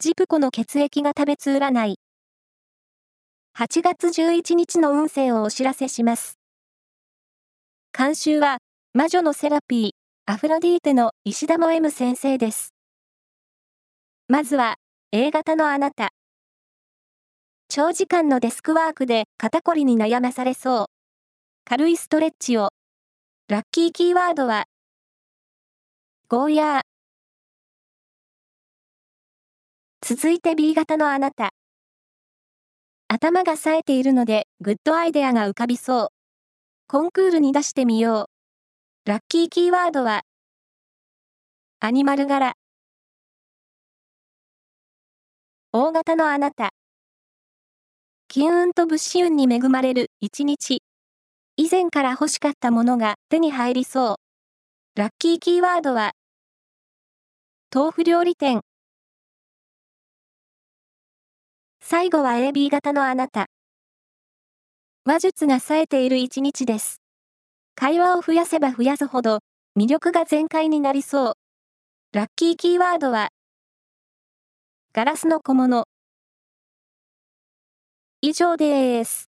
ジプコの血液が食べつ占い。8月11日の運勢をお知らせします。監修は、魔女のセラピー、アフロディーテの石田も M 先生です。まずは、A 型のあなた。長時間のデスクワークで肩こりに悩まされそう。軽いストレッチを。ラッキーキーワードは、ゴーヤー。続いて B 型のあなた。頭が冴えているので、グッドアイデアが浮かびそう。コンクールに出してみよう。ラッキーキーワードは、アニマル柄。大型のあなた。金運と物資運に恵まれる一日。以前から欲しかったものが手に入りそう。ラッキーキーワードは、豆腐料理店。最後は AB 型のあなた。話術が冴えている一日です。会話を増やせば増やすほど、魅力が全開になりそう。ラッキーキーワードは、ガラスの小物。以上です。